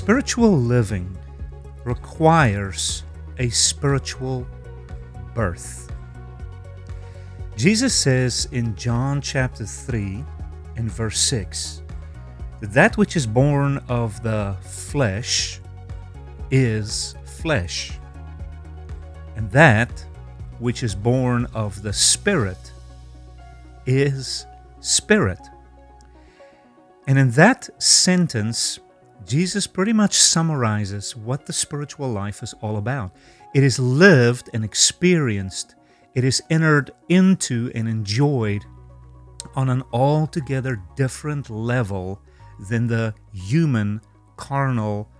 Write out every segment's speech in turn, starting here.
Spiritual living requires a spiritual birth. Jesus says in John chapter 3 and verse 6 that that which is born of the flesh is flesh, and that which is born of the Spirit is spirit. And in that sentence, Jesus pretty much summarizes what the spiritual life is all about. It is lived and experienced, it is entered into and enjoyed on an altogether different level than the human, carnal,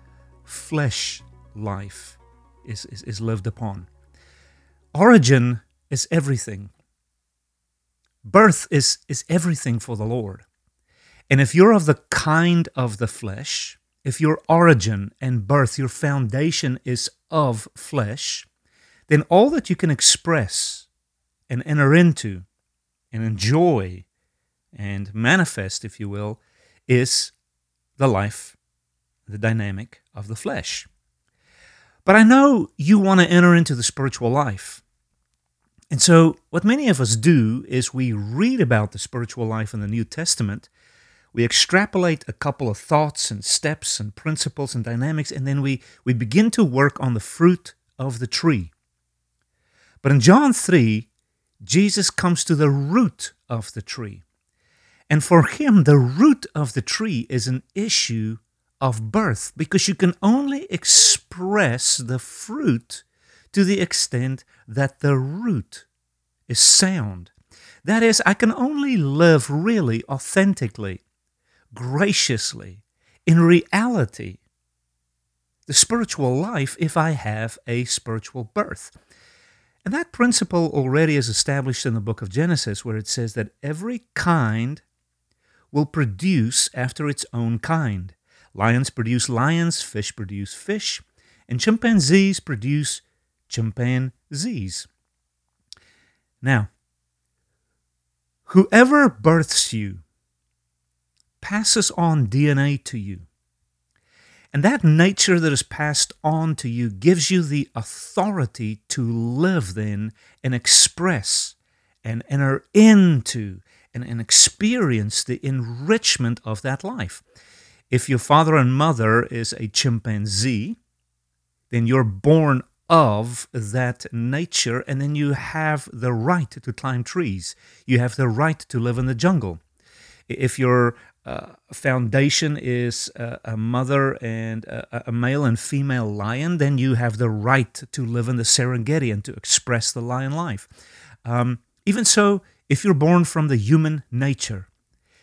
flesh life is, is, is lived upon. Origin is everything. Birth is, is everything for the Lord. And if you're of the kind of the flesh, if your origin and birth, your foundation is of flesh, then all that you can express and enter into and enjoy and manifest, if you will, is the life, the dynamic of the flesh. But I know you want to enter into the spiritual life. And so, what many of us do is we read about the spiritual life in the New Testament we extrapolate a couple of thoughts and steps and principles and dynamics, and then we, we begin to work on the fruit of the tree. But in John 3, Jesus comes to the root of the tree. And for him, the root of the tree is an issue of birth because you can only express the fruit to the extent that the root is sound. That is, I can only live really authentically graciously, in reality, the spiritual life if I have a spiritual birth. And that principle already is established in the book of Genesis, where it says that every kind will produce after its own kind. Lions produce lions, fish produce fish, and chimpanzees produce chimpanzees. Now, whoever births you passes on DNA to you. And that nature that is passed on to you gives you the authority to live then and express and enter into and, and experience the enrichment of that life. If your father and mother is a chimpanzee, then you're born of that nature, and then you have the right to climb trees. You have the right to live in the jungle. If your uh, foundation is uh, a mother and a, a, male and female lion, then you have the right to live in the Serengeti and to express the lion life. Um, even so, if you're born from the human nature,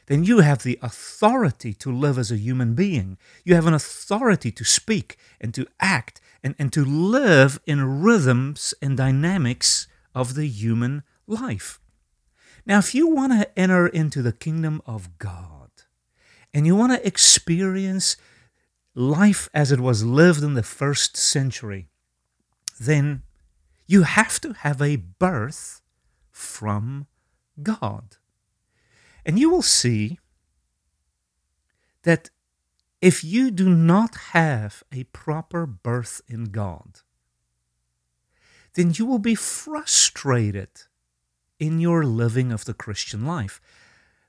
then you have the authority to live as a human being. You have an authority to speak and to act and, and to live in rhythms and dynamics of the human life. Now, if you want to enter into the kingdom of God, and you want to experience life as it was lived in the first century, then you have to have a birth from God. And you will see that if you do not have a proper birth in God, then you will be frustrated in your living of the Christian life.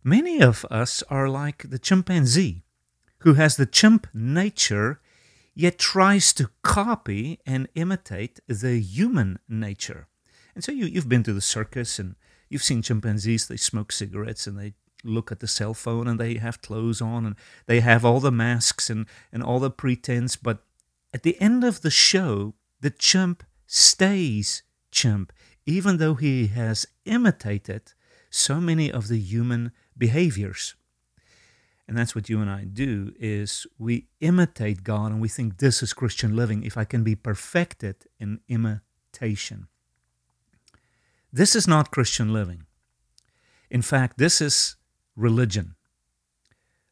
Many of us are like the chimpanzee, who has the chimp nature, yet tries to copy and imitate the human nature. And so you, you've been to the circus and you've seen chimpanzees, they smoke cigarettes and they look at the cell phone and they have clothes on and they have all the masks and, and all the pretense. But at the end of the show, the chimp stays chimp, even though he has imitated so many of the human behaviors. and that's what you and I do is we imitate God and we think this is Christian living if I can be perfected in imitation. This is not Christian living. In fact, this is religion.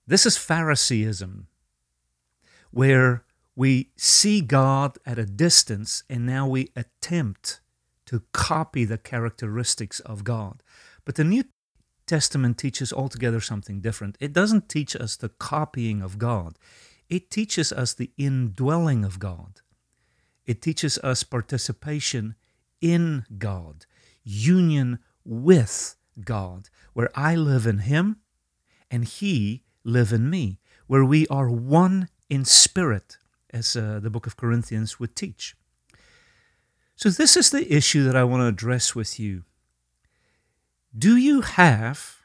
This is Phariseeism, where we see God at a distance and now we attempt to copy the characteristics of God. But the New Testament teaches altogether something different. It doesn't teach us the copying of God, it teaches us the indwelling of God. It teaches us participation in God, union with God, where I live in Him and He live in me, where we are one in spirit, as uh, the book of Corinthians would teach. So, this is the issue that I want to address with you. Do you have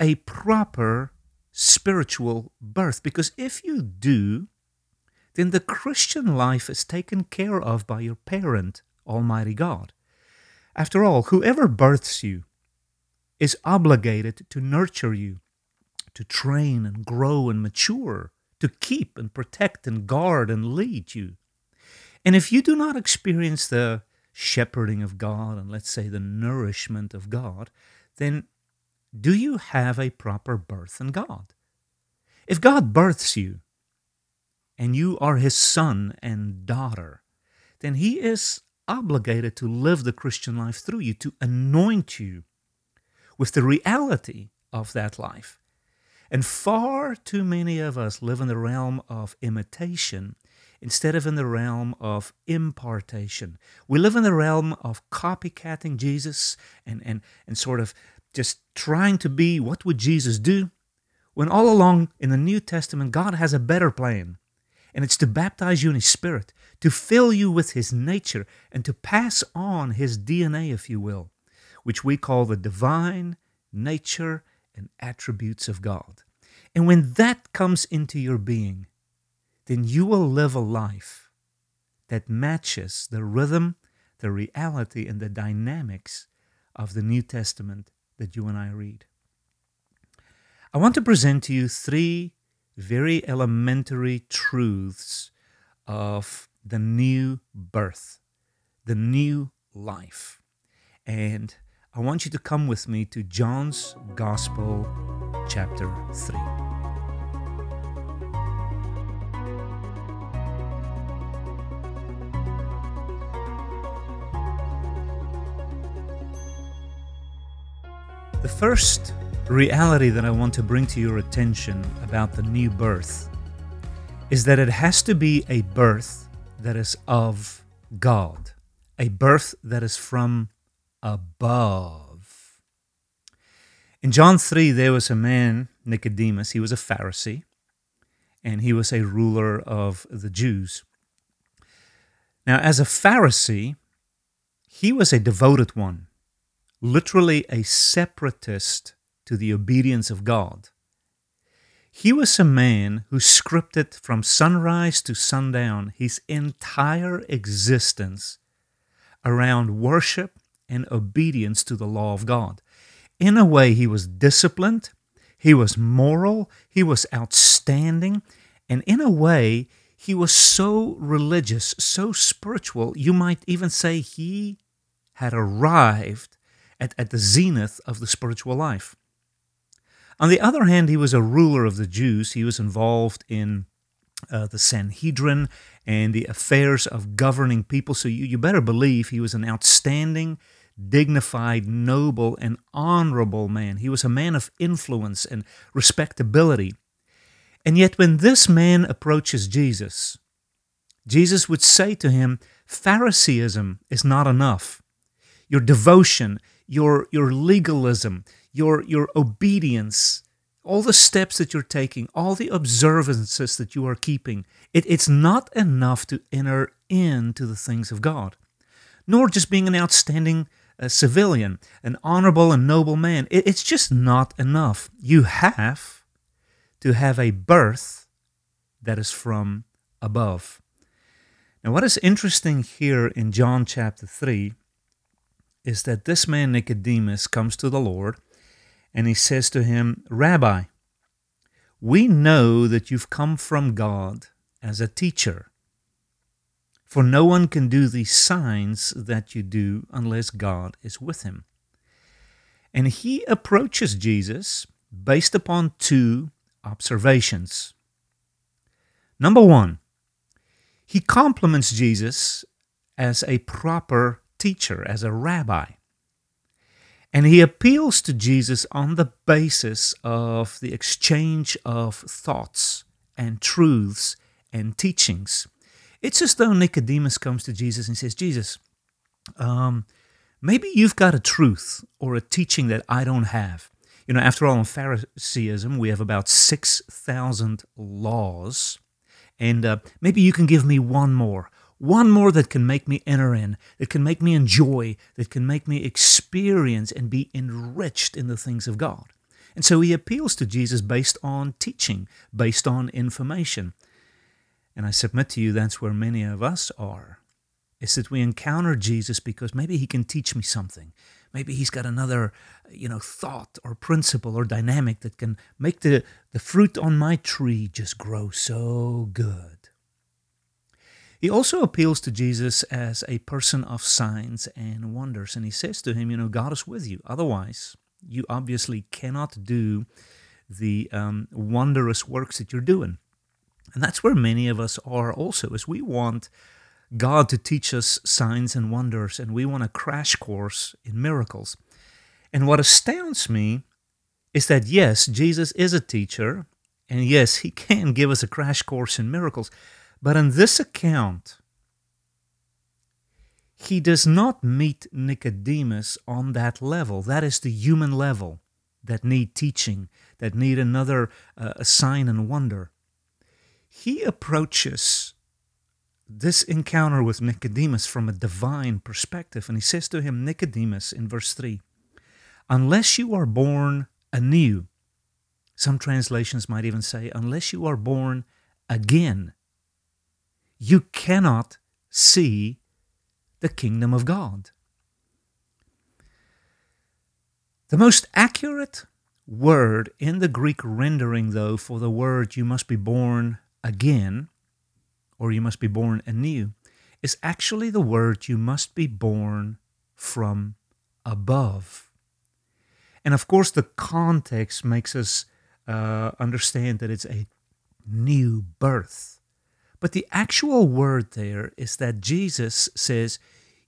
a proper spiritual birth? Because if you do, then the Christian life is taken care of by your parent, Almighty God. After all, whoever births you is obligated to nurture you, to train and grow and mature, to keep and protect and guard and lead you. And if you do not experience the shepherding of God and let's say the nourishment of God, then do you have a proper birth in God? If God births you and you are his son and daughter, then he is obligated to live the Christian life through you, to anoint you with the reality of that life. And far too many of us live in the realm of imitation instead of in the realm of impartation. We live in the realm of copycatting Jesus and, and, and sort of just trying to be what would Jesus do? When all along in the New Testament, God has a better plan. And it's to baptize you in His Spirit, to fill you with His nature, and to pass on His DNA, if you will, which we call the divine nature and attributes of God. And when that comes into your being, then you will live a life that matches the rhythm, the reality, and the dynamics of the New Testament that you and I read. I want to present to you three very elementary truths of the new birth, the new life. And I want you to come with me to John's Gospel, chapter 3. The first reality that I want to bring to your attention about the new birth is that it has to be a birth that is of God, a birth that is from above. In John 3, there was a man, Nicodemus, he was a Pharisee, and he was a ruler of the Jews. Now, as a Pharisee, he was a devoted one, literally a separatist to the obedience of God. He was a man who scripted from sunrise to sundown his entire existence around worship and obedience to the law of God. In a way, he was disciplined, he was moral, he was outstanding, and in a way, he was so religious, so spiritual, you might even say he had arrived at, at the zenith of the spiritual life. On the other hand, he was a ruler of the Jews. He was involved in uh, the Sanhedrin and the affairs of governing people. So you, you better believe he was an outstanding, dignified, noble, and honorable man. He was a man of influence and respectability. And yet, when this man approaches Jesus, Jesus would say to him, Phariseeism is not enough. Your devotion, your, your legalism, your, your obedience, all the steps that you're taking, all the observances that you are keeping, it, it's not enough to enter into the things of God, nor just being an outstanding uh, civilian, an honorable and noble man. It, it's just not enough. You have to have a birth that is from above. Now, what is interesting here in John chapter 3 is that this man Nicodemus comes to the Lord and he says to him, Rabbi, we know that you've come from God as a teacher. For no one can do these signs that you do unless God is with him. And he approaches Jesus based upon two observations. Number one, he compliments Jesus as a proper teacher, as a rabbi. And he appeals to Jesus on the basis of the exchange of thoughts and truths and teachings. It's as though Nicodemus comes to Jesus and says, Jesus, um, maybe you've got a truth or a teaching that I don't have. You know, after all, in Phariseeism, we have about 6,000 laws. And uh, maybe you can give me one more, one more that can make me enter in, that can make me enjoy, that can make me experience and be enriched in the things of God. And so he appeals to Jesus based on teaching, based on information. And I submit to you that's where many of us are. Is that we encounter Jesus because maybe he can teach me something. Maybe he's got another, you know, thought or principle or dynamic that can make the, the fruit on my tree just grow so good. He also appeals to Jesus as a person of signs and wonders, and he says to him, You know, God is with you. Otherwise, you obviously cannot do the um, wondrous works that you're doing. And that's where many of us are also, as we want God to teach us signs and wonders, and we want a crash course in miracles. And what astounds me is that, yes, Jesus is a teacher, and yes, he can give us a crash course in miracles, but in this account, he does not meet Nicodemus on that level. That is the human level that need teaching, that need another uh, sign and wonder. He approaches this encounter with Nicodemus from a divine perspective, and he says to him, Nicodemus, in verse 3, unless you are born anew, some translations might even say, unless you are born again, you cannot see the kingdom of God. The most accurate word in the Greek rendering, though, for the word you must be born again or you must be born anew is actually the word you must be born from above. And of course, the context makes us uh, understand that it's a new birth. But the actual word there is that Jesus says,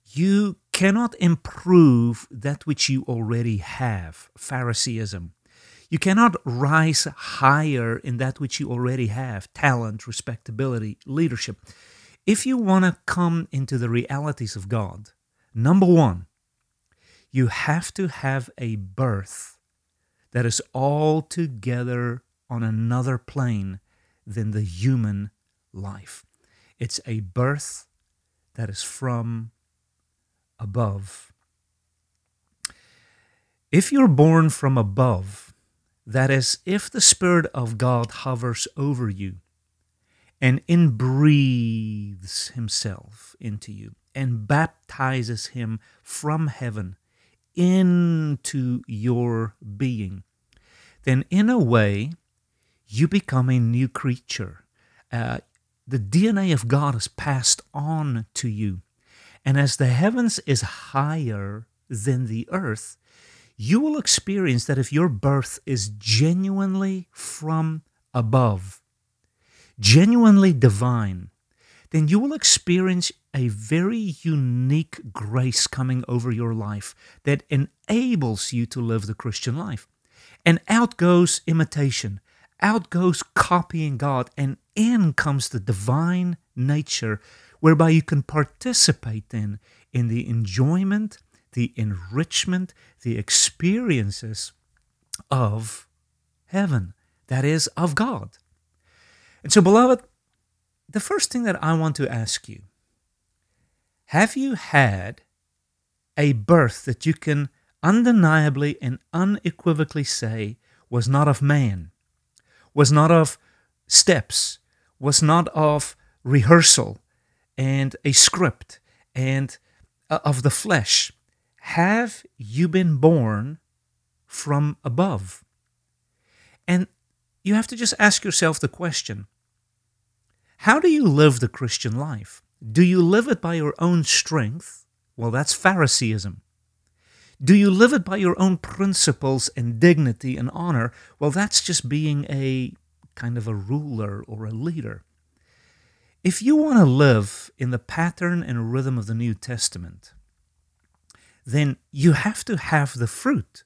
You cannot improve that which you already have, Phariseeism. You cannot rise higher in that which you already have talent, respectability, leadership. If you want to come into the realities of God, number one, you have to have a birth that is altogether on another plane than the human life. It's a birth that is from above. If you're born from above, that is, if the Spirit of God hovers over you and inbreathes Himself into you and baptizes Him from heaven into your being, then in a way, you become a new creature. Uh, the DNA of God is passed on to you. And as the heavens is higher than the earth, you will experience that if your birth is genuinely from above, genuinely divine, then you will experience a very unique grace coming over your life that enables you to live the Christian life. And out goes imitation, out goes copying God, and in comes the divine nature, whereby you can participate then in the enjoyment, the enrichment, the experiences of heaven, that is, of God. And so, beloved, the first thing that I want to ask you have you had a birth that you can undeniably and unequivocally say was not of man, was not of steps, was not of rehearsal and a script and uh, of the flesh. Have you been born from above? And you have to just ask yourself the question How do you live the Christian life? Do you live it by your own strength? Well, that's Phariseeism. Do you live it by your own principles and dignity and honor? Well, that's just being a kind of a ruler or a leader. If you want to live in the pattern and rhythm of the New Testament, then you have to have the fruit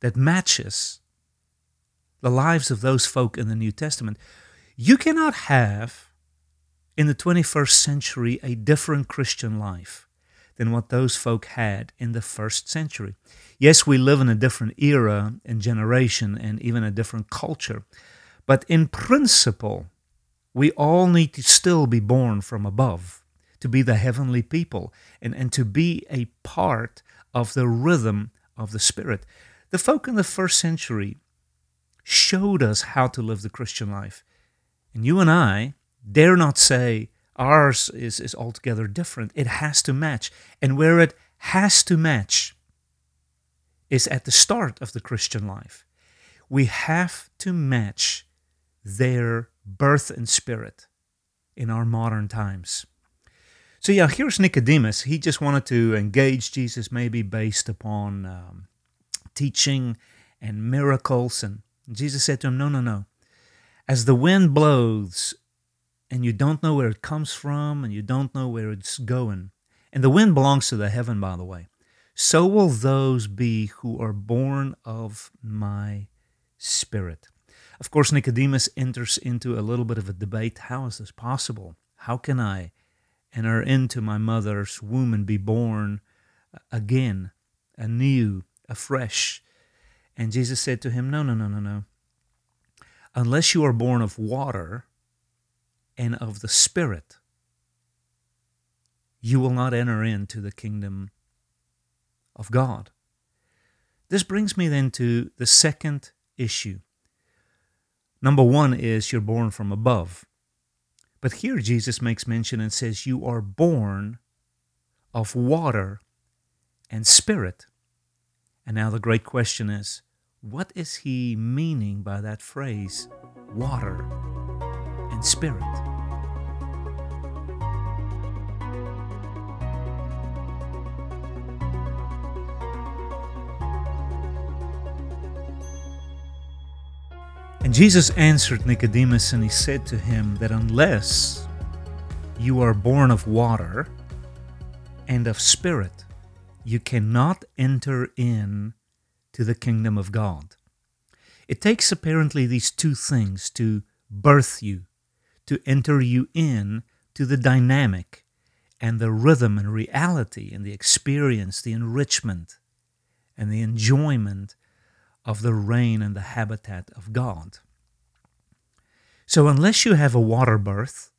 that matches the lives of those folk in the New Testament. You cannot have in the 21st century a different Christian life than what those folk had in the first century. Yes, we live in a different era and generation and even a different culture, but in principle, we all need to still be born from above, to be the heavenly people, and, and to be a part of the rhythm of the Spirit. The folk in the first century showed us how to live the Christian life. And you and I dare not say ours is, is altogether different. It has to match. And where it has to match is at the start of the Christian life. We have to match their birth and spirit in our modern times. So, yeah, here's Nicodemus. He just wanted to engage Jesus, maybe based upon um, teaching and miracles. And Jesus said to him, No, no, no. As the wind blows and you don't know where it comes from and you don't know where it's going, and the wind belongs to the heaven, by the way, so will those be who are born of my spirit. Of course, Nicodemus enters into a little bit of a debate. How is this possible? How can I enter into my mother's womb and be born uh, again, anew, afresh? And Jesus said to him, No, no, no, no, no. Unless you are born of water and of the Spirit, you will not enter into the kingdom of God. This brings me then to the second issue Number one is you're born from above. But here Jesus makes mention and says, You are born of water and spirit. And now the great question is, what is he meaning by that phrase, water and spirit? And Jesus answered Nicodemus and he said to him that unless you are born of water and of spirit, you cannot enter in to the kingdom of God. It takes apparently these two things to birth you, to enter you in to the dynamic and the rhythm and reality and the experience, the enrichment and the enjoyment of the reign and the habitat of God. So, unless you have a water birth,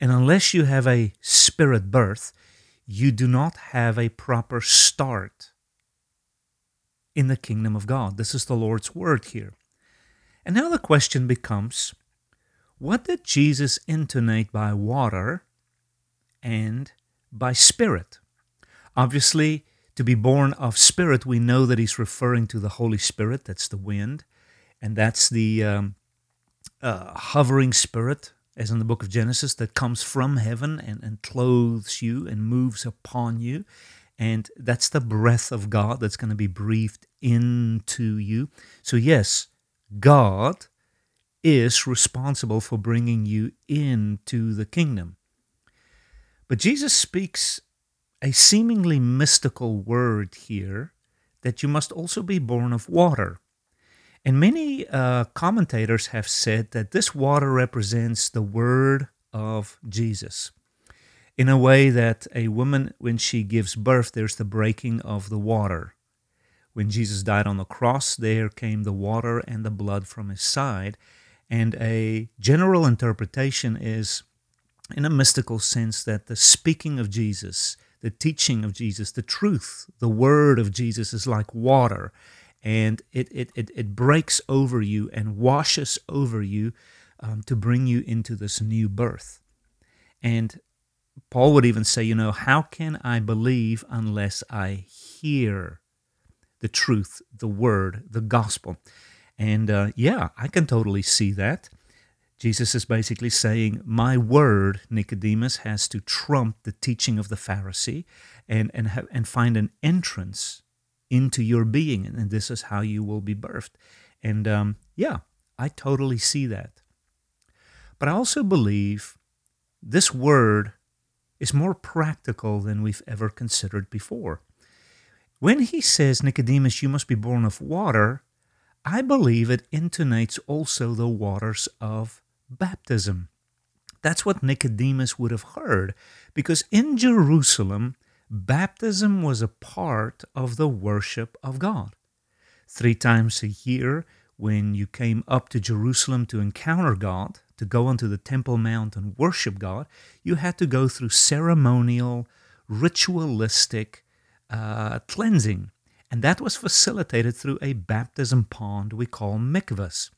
and unless you have a spirit birth, you do not have a proper start in the kingdom of God. This is the Lord's word here. And now the question becomes what did Jesus intonate by water and by spirit? Obviously, to be born of spirit, we know that he's referring to the Holy Spirit, that's the wind, and that's the um, uh, hovering spirit, as in the book of Genesis, that comes from heaven and, and clothes you and moves upon you. And that's the breath of God that's going to be breathed into you. So, yes, God is responsible for bringing you into the kingdom. But Jesus speaks a seemingly mystical word here that you must also be born of water. And many uh, commentators have said that this water represents the word of Jesus. In a way that a woman, when she gives birth, there's the breaking of the water. When Jesus died on the cross, there came the water and the blood from his side. And a general interpretation is, in a mystical sense, that the speaking of Jesus the teaching of Jesus, the truth, the word of Jesus is like water, and it, it, it, it breaks over you and washes over you um, to bring you into this new birth. And Paul would even say, you know, how can I believe unless I hear the truth, the word, the gospel? And uh, yeah, I can totally see that. Jesus is basically saying, My word, Nicodemus, has to trump the teaching of the Pharisee and, and, and find an entrance into your being. And this is how you will be birthed. And um, yeah, I totally see that. But I also believe this word is more practical than we've ever considered before. When he says, Nicodemus, you must be born of water, I believe it intonates also the waters of baptism. That's what Nicodemus would have heard, because in Jerusalem, baptism was a part of the worship of God. Three times a year, when you came up to Jerusalem to encounter God, to go onto the Temple Mount and worship God, you had to go through ceremonial, ritualistic uh, cleansing. And that was facilitated through a baptism pond we call mikvahs.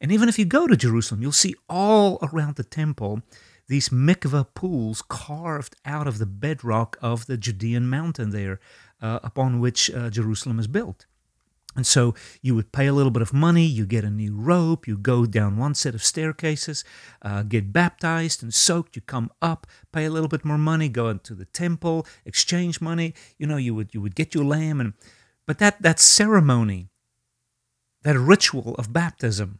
And even if you go to Jerusalem, you'll see all around the temple these mikveh pools carved out of the bedrock of the Judean mountain there, uh, upon which uh, Jerusalem is built. And so you would pay a little bit of money, you get a new robe, you go down one set of staircases, uh, get baptized and soaked, you come up, pay a little bit more money, go into the temple, exchange money. You know, you would you would get your lamb, and but that that ceremony, that ritual of baptism,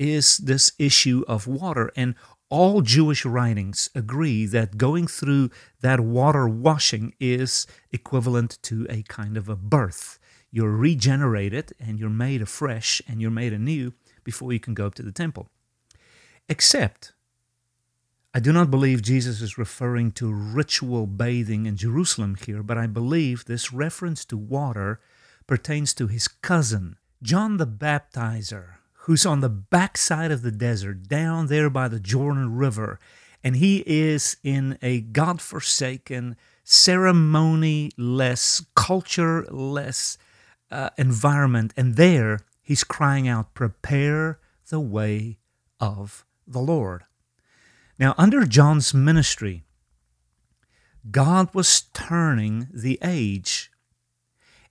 is this issue of water. And all Jewish writings agree that going through that water washing is equivalent to a kind of a birth. You're regenerated and you're made afresh and you're made anew before you can go up to the temple. Except, I do not believe Jesus is referring to ritual bathing in Jerusalem here, but I believe this reference to water pertains to his cousin, John the Baptizer, who's on the backside of the desert, down there by the Jordan River, and he is in a God-forsaken, ceremony-less, culture-less uh, environment, and there he's crying out, "Prepare the way of the Lord." Now, under John's ministry, God was turning the age,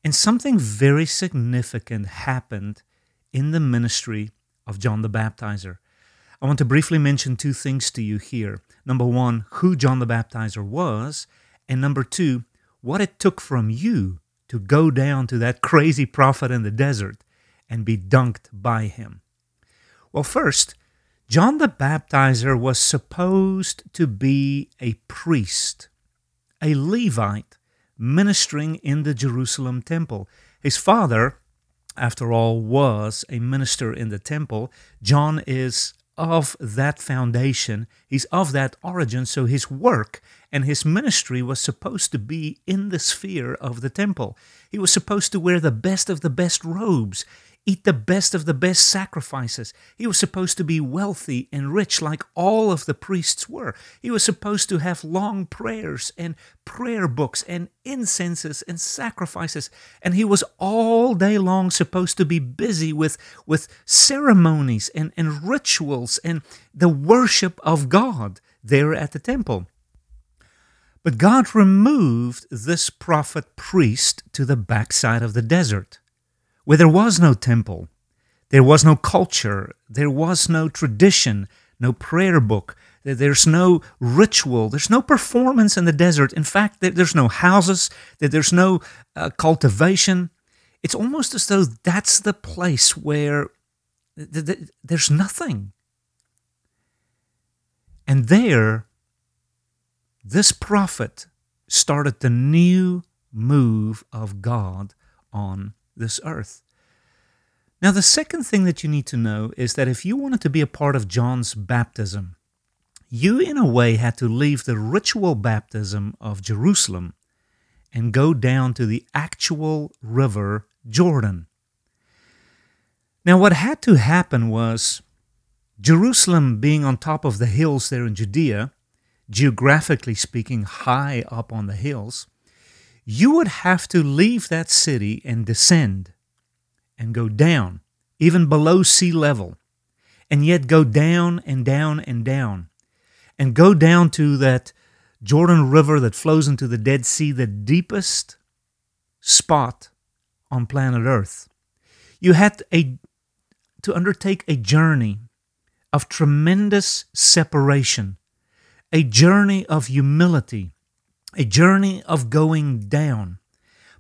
and something very significant happened in the ministry of John the Baptizer. I want to briefly mention two things to you here. Number one, who John the Baptizer was, and number two, what it took from you to go down to that crazy prophet in the desert and be dunked by him. Well, first, John the Baptizer was supposed to be a priest, a Levite, ministering in the Jerusalem temple. His father, after all, was a minister in the temple. John is of that foundation, he's of that origin, so his work and his ministry was supposed to be in the sphere of the temple. He was supposed to wear the best of the best robes eat the best of the best sacrifices. He was supposed to be wealthy and rich like all of the priests were. He was supposed to have long prayers and prayer books and incenses and sacrifices. And he was all day long supposed to be busy with, with ceremonies and, and rituals and the worship of God there at the temple. But God removed this prophet priest to the backside of the desert where there was no temple, there was no culture, there was no tradition, no prayer book, there's no ritual, there's no performance in the desert. In fact, there's no houses, there's no uh, cultivation. It's almost as though that's the place where there's nothing. And there, this prophet started the new move of God on this earth. Now, the second thing that you need to know is that if you wanted to be a part of John's baptism, you, in a way, had to leave the ritual baptism of Jerusalem and go down to the actual river Jordan. Now, what had to happen was Jerusalem being on top of the hills there in Judea, geographically speaking, high up on the hills, you would have to leave that city and descend and go down, even below sea level, and yet go down and down and down, and go down to that Jordan River that flows into the Dead Sea, the deepest spot on planet Earth. You had a to undertake a journey of tremendous separation, a journey of humility, a journey of going down.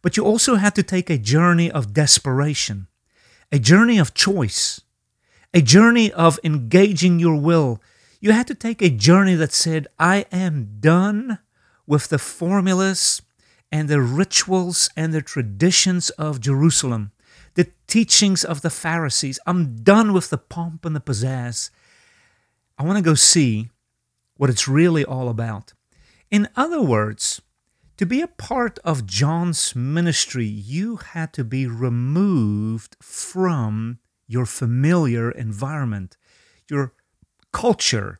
But you also had to take a journey of desperation, a journey of choice, a journey of engaging your will. You had to take a journey that said, I am done with the formulas and the rituals and the traditions of Jerusalem, the teachings of the Pharisees. I'm done with the pomp and the pizzazz. I want to go see what it's really all about. In other words, to be a part of John's ministry, you had to be removed from your familiar environment, your culture,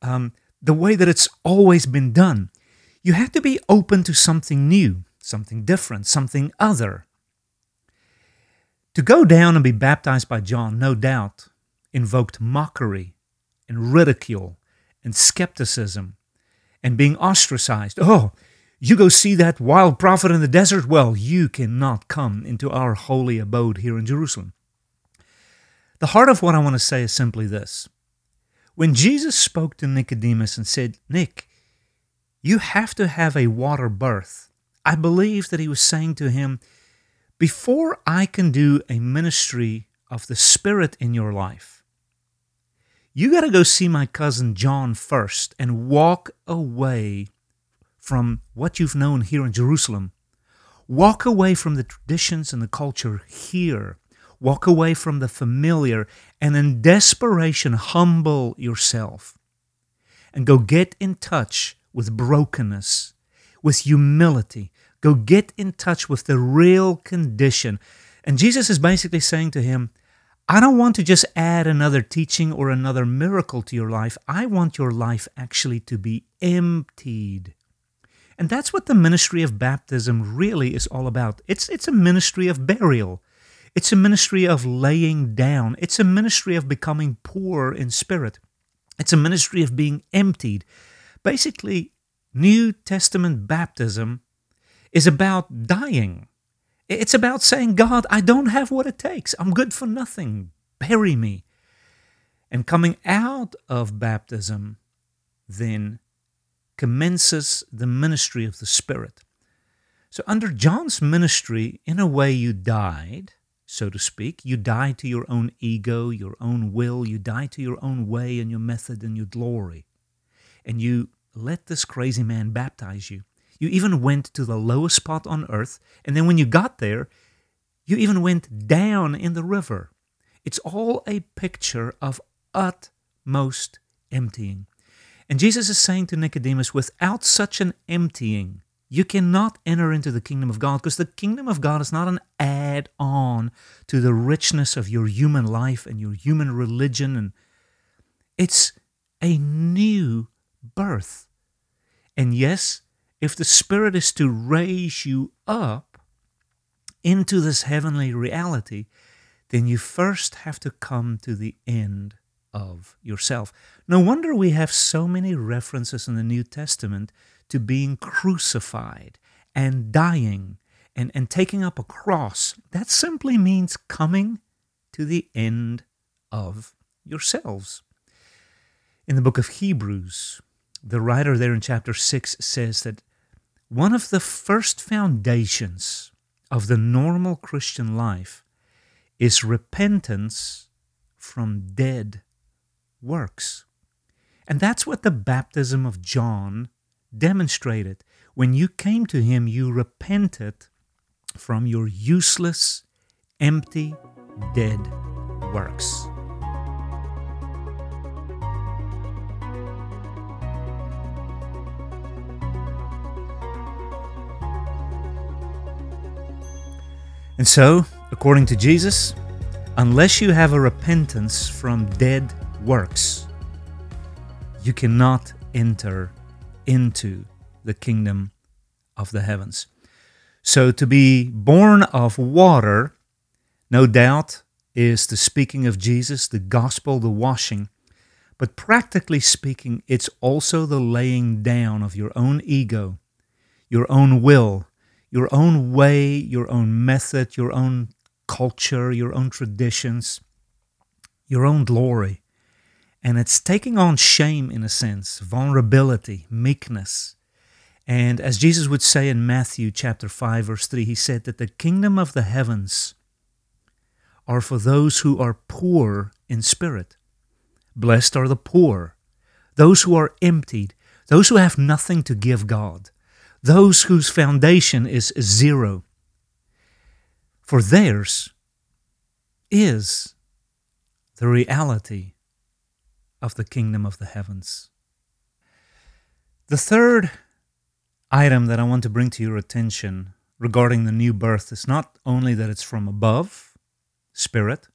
um, the way that it's always been done. You had to be open to something new, something different, something other. To go down and be baptized by John, no doubt, invoked mockery and ridicule and skepticism and being ostracized. Oh, you go see that wild prophet in the desert? Well, you cannot come into our holy abode here in Jerusalem. The heart of what I want to say is simply this. When Jesus spoke to Nicodemus and said, Nick, you have to have a water birth. I believe that he was saying to him, Before I can do a ministry of the Spirit in your life, you got to go see my cousin John first and walk away from what you've known here in Jerusalem. Walk away from the traditions and the culture here. Walk away from the familiar and in desperation humble yourself and go get in touch with brokenness, with humility. Go get in touch with the real condition. And Jesus is basically saying to him, I don't want to just add another teaching or another miracle to your life. I want your life actually to be emptied. And that's what the ministry of baptism really is all about. It's, it's a ministry of burial. It's a ministry of laying down. It's a ministry of becoming poor in spirit. It's a ministry of being emptied. Basically, New Testament baptism is about dying. It's about saying, God, I don't have what it takes. I'm good for nothing. Bury me. And coming out of baptism then commences the ministry of the Spirit. So, under John's ministry, in a way, you died, so to speak. You died to your own ego, your own will. You died to your own way and your method and your glory. And you let this crazy man baptize you. You even went to the lowest spot on earth, and then when you got there, you even went down in the river. It's all a picture of utmost emptying. And Jesus is saying to Nicodemus, without such an emptying, you cannot enter into the kingdom of God because the kingdom of God is not an add on to the richness of your human life and your human religion. And it's a new birth. And yes, if the Spirit is to raise you up into this heavenly reality, then you first have to come to the end of yourself. No wonder we have so many references in the New Testament to being crucified and dying and, and taking up a cross. That simply means coming to the end of yourselves. In the book of Hebrews, the writer there in chapter 6 says that one of the first foundations of the normal Christian life is repentance from dead works. And that's what the baptism of John demonstrated. When you came to him, you repented from your useless, empty, dead works. And so, according to Jesus, unless you have a repentance from dead works, you cannot enter into the kingdom of the heavens. So, to be born of water, no doubt, is the speaking of Jesus, the gospel, the washing. But practically speaking, it's also the laying down of your own ego, your own will, your own way, your own method, your own culture, your own traditions, your own glory. And it's taking on shame in a sense, vulnerability, meekness. And as Jesus would say in Matthew chapter 5 verse 3, he said that the kingdom of the heavens are for those who are poor in spirit. Blessed are the poor, those who are emptied, those who have nothing to give God, those whose foundation is zero. For theirs is the reality of the kingdom of the heavens. The third item that I want to bring to your attention regarding the new birth is not only that it's from above, spirit,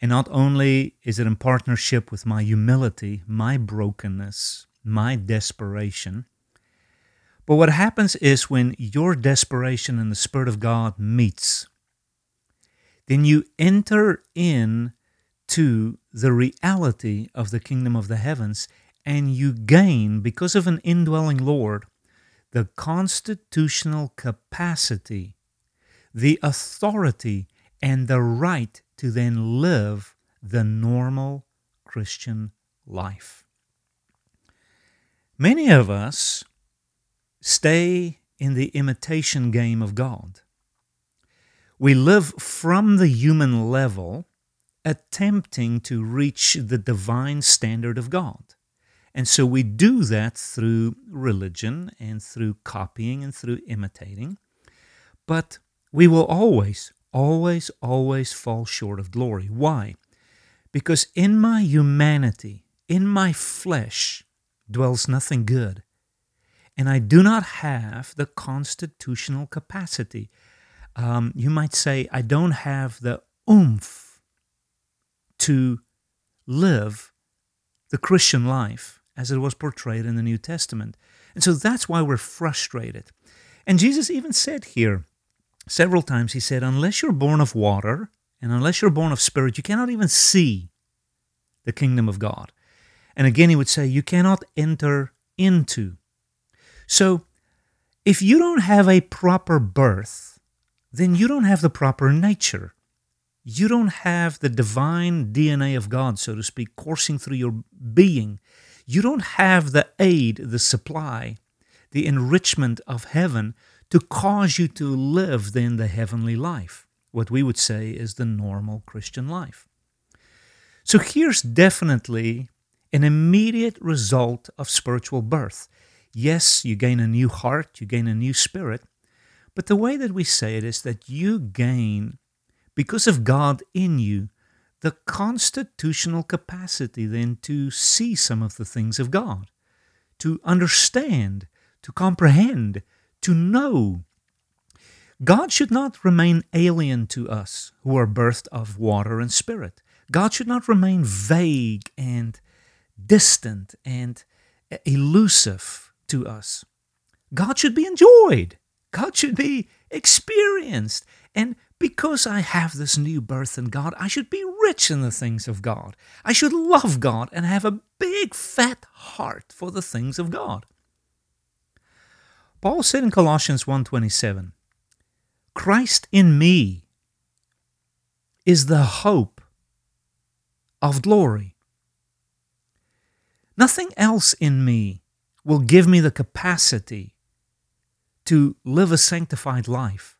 and not only is it in partnership with my humility, my brokenness, my desperation, but what happens is when your desperation and the Spirit of God meets, then you enter in to the reality of the kingdom of the heavens and you gain, because of an indwelling Lord, the constitutional capacity, the authority, and the right to then live the normal Christian life. Many of us stay in the imitation game of God. We live from the human level, attempting to reach the divine standard of God. And so we do that through religion and through copying and through imitating. But we will always, always, always fall short of glory. Why? Because in my humanity, in my flesh, dwells nothing good. And I do not have the constitutional capacity. Um, you might say, I don't have the oomph to live the Christian life as it was portrayed in the New Testament. And so that's why we're frustrated. And Jesus even said here several times, He said, Unless you're born of water and unless you're born of spirit, you cannot even see the kingdom of God. And again, He would say, You cannot enter into. So if you don't have a proper birth, then you don't have the proper nature. You don't have the divine DNA of God, so to speak, coursing through your being you don't have the aid, the supply, the enrichment of heaven to cause you to live then the heavenly life, what we would say is the normal Christian life. So here's definitely an immediate result of spiritual birth. Yes, you gain a new heart, you gain a new spirit, but the way that we say it is that you gain, because of God in you, the constitutional capacity then to see some of the things of God, to understand, to comprehend, to know. God should not remain alien to us who are birthed of water and spirit. God should not remain vague and distant and elusive to us. God should be enjoyed. God should be experienced. And because I have this new birth in God, I should be rich in the things of God. I should love God and have a big fat heart for the things of God. Paul said in Colossians 1:27, Christ in me is the hope of glory. Nothing else in me will give me the capacity to live a sanctified life,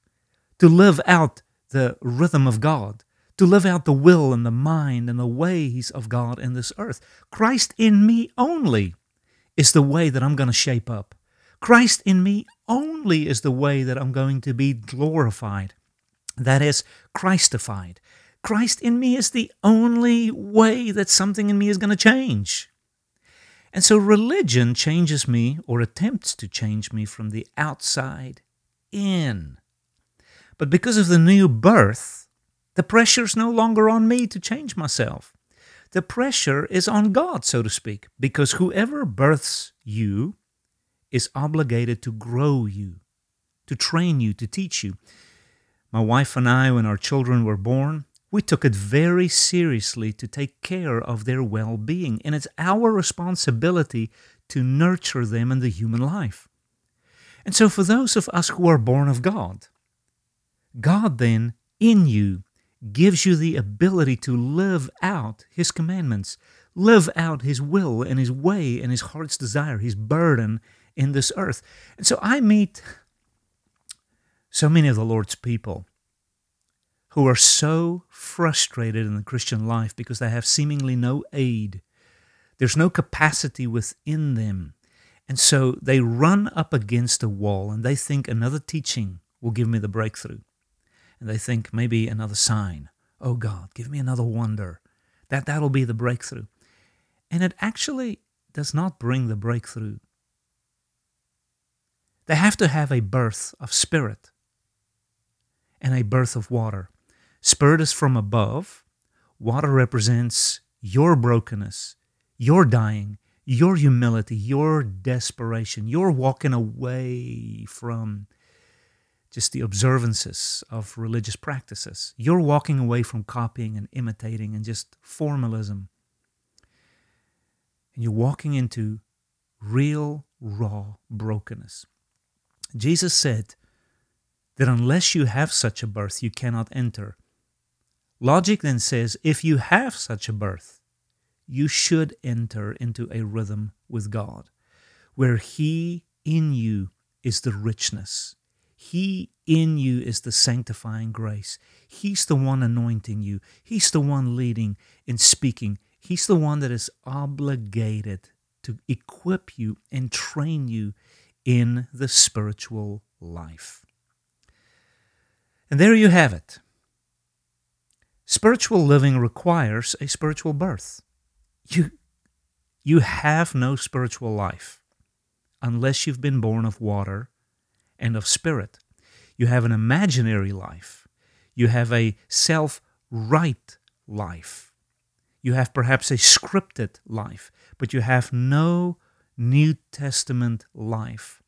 to live out the rhythm of God, to live out the will and the mind and the ways of God in this earth. Christ in me only is the way that I'm going to shape up. Christ in me only is the way that I'm going to be glorified. That is, Christified. Christ in me is the only way that something in me is going to change. And so religion changes me or attempts to change me from the outside in. But because of the new birth, the pressure is no longer on me to change myself. The pressure is on God, so to speak, because whoever births you is obligated to grow you, to train you, to teach you. My wife and I, when our children were born, we took it very seriously to take care of their well being, and it's our responsibility to nurture them in the human life. And so, for those of us who are born of God, God then in you gives you the ability to live out His commandments, live out His will and His way and His heart's desire, His burden in this earth. And so I meet so many of the Lord's people who are so frustrated in the Christian life because they have seemingly no aid. There's no capacity within them. And so they run up against a wall and they think another teaching will give me the breakthrough. And they think maybe another sign. Oh God, give me another wonder. That that'll be the breakthrough. And it actually does not bring the breakthrough. They have to have a birth of spirit and a birth of water. Spirit is from above. Water represents your brokenness, your dying, your humility, your desperation, your walking away from just the observances of religious practices. You're walking away from copying and imitating and just formalism. And you're walking into real, raw brokenness. Jesus said that unless you have such a birth, you cannot enter. Logic then says if you have such a birth, you should enter into a rhythm with God, where He in you is the richness. He in you is the sanctifying grace. He's the one anointing you. He's the one leading and speaking. He's the one that is obligated to equip you and train you in the spiritual life. And there you have it. Spiritual living requires a spiritual birth. You, you have no spiritual life unless you've been born of water and of spirit. You have an imaginary life. You have a self right life. You have perhaps a scripted life, but you have no New Testament life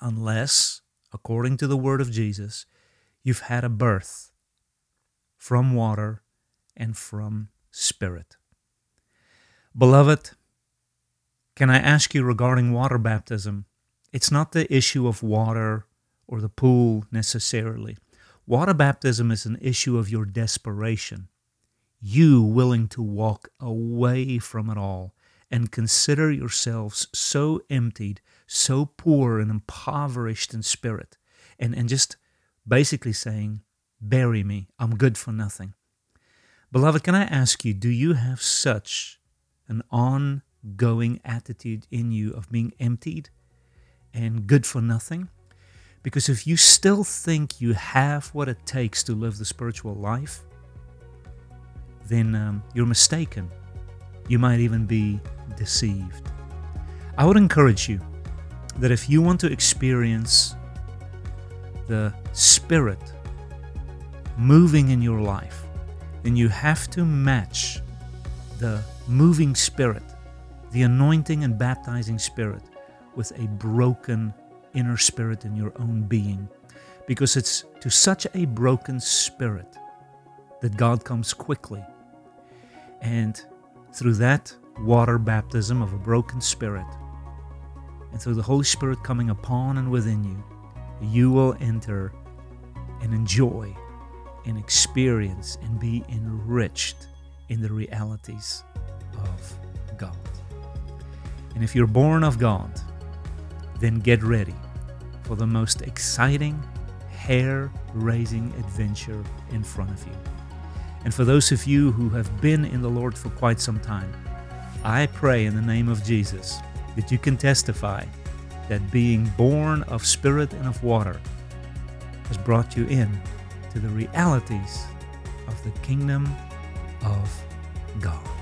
unless, according to the word of Jesus, you've had a birth from water and from spirit. Beloved, can I ask you regarding water baptism? It's not the issue of water or the pool necessarily. Water baptism is an issue of your desperation. You willing to walk away from it all and consider yourselves so emptied, so poor and impoverished in spirit, and, and just basically saying, Bury me. I'm good for nothing. Beloved, can I ask you, do you have such an ongoing attitude in you of being emptied and good for nothing? Because if you still think you have what it takes to live the spiritual life, then um, you're mistaken. You might even be deceived. I would encourage you that if you want to experience the Spirit moving in your life, then you have to match the moving spirit, the anointing and baptizing spirit, with a broken inner spirit in your own being. Because it's to such a broken spirit that God comes quickly. And through that water baptism of a broken spirit, and through the Holy Spirit coming upon and within you, you will enter and enjoy and experience and be enriched in the realities of God. And if you're born of God, then get ready for the most exciting, hair raising adventure in front of you. And for those of you who have been in the Lord for quite some time, I pray in the name of Jesus that you can testify that being born of spirit and of water has brought you in to the realities of the kingdom of God.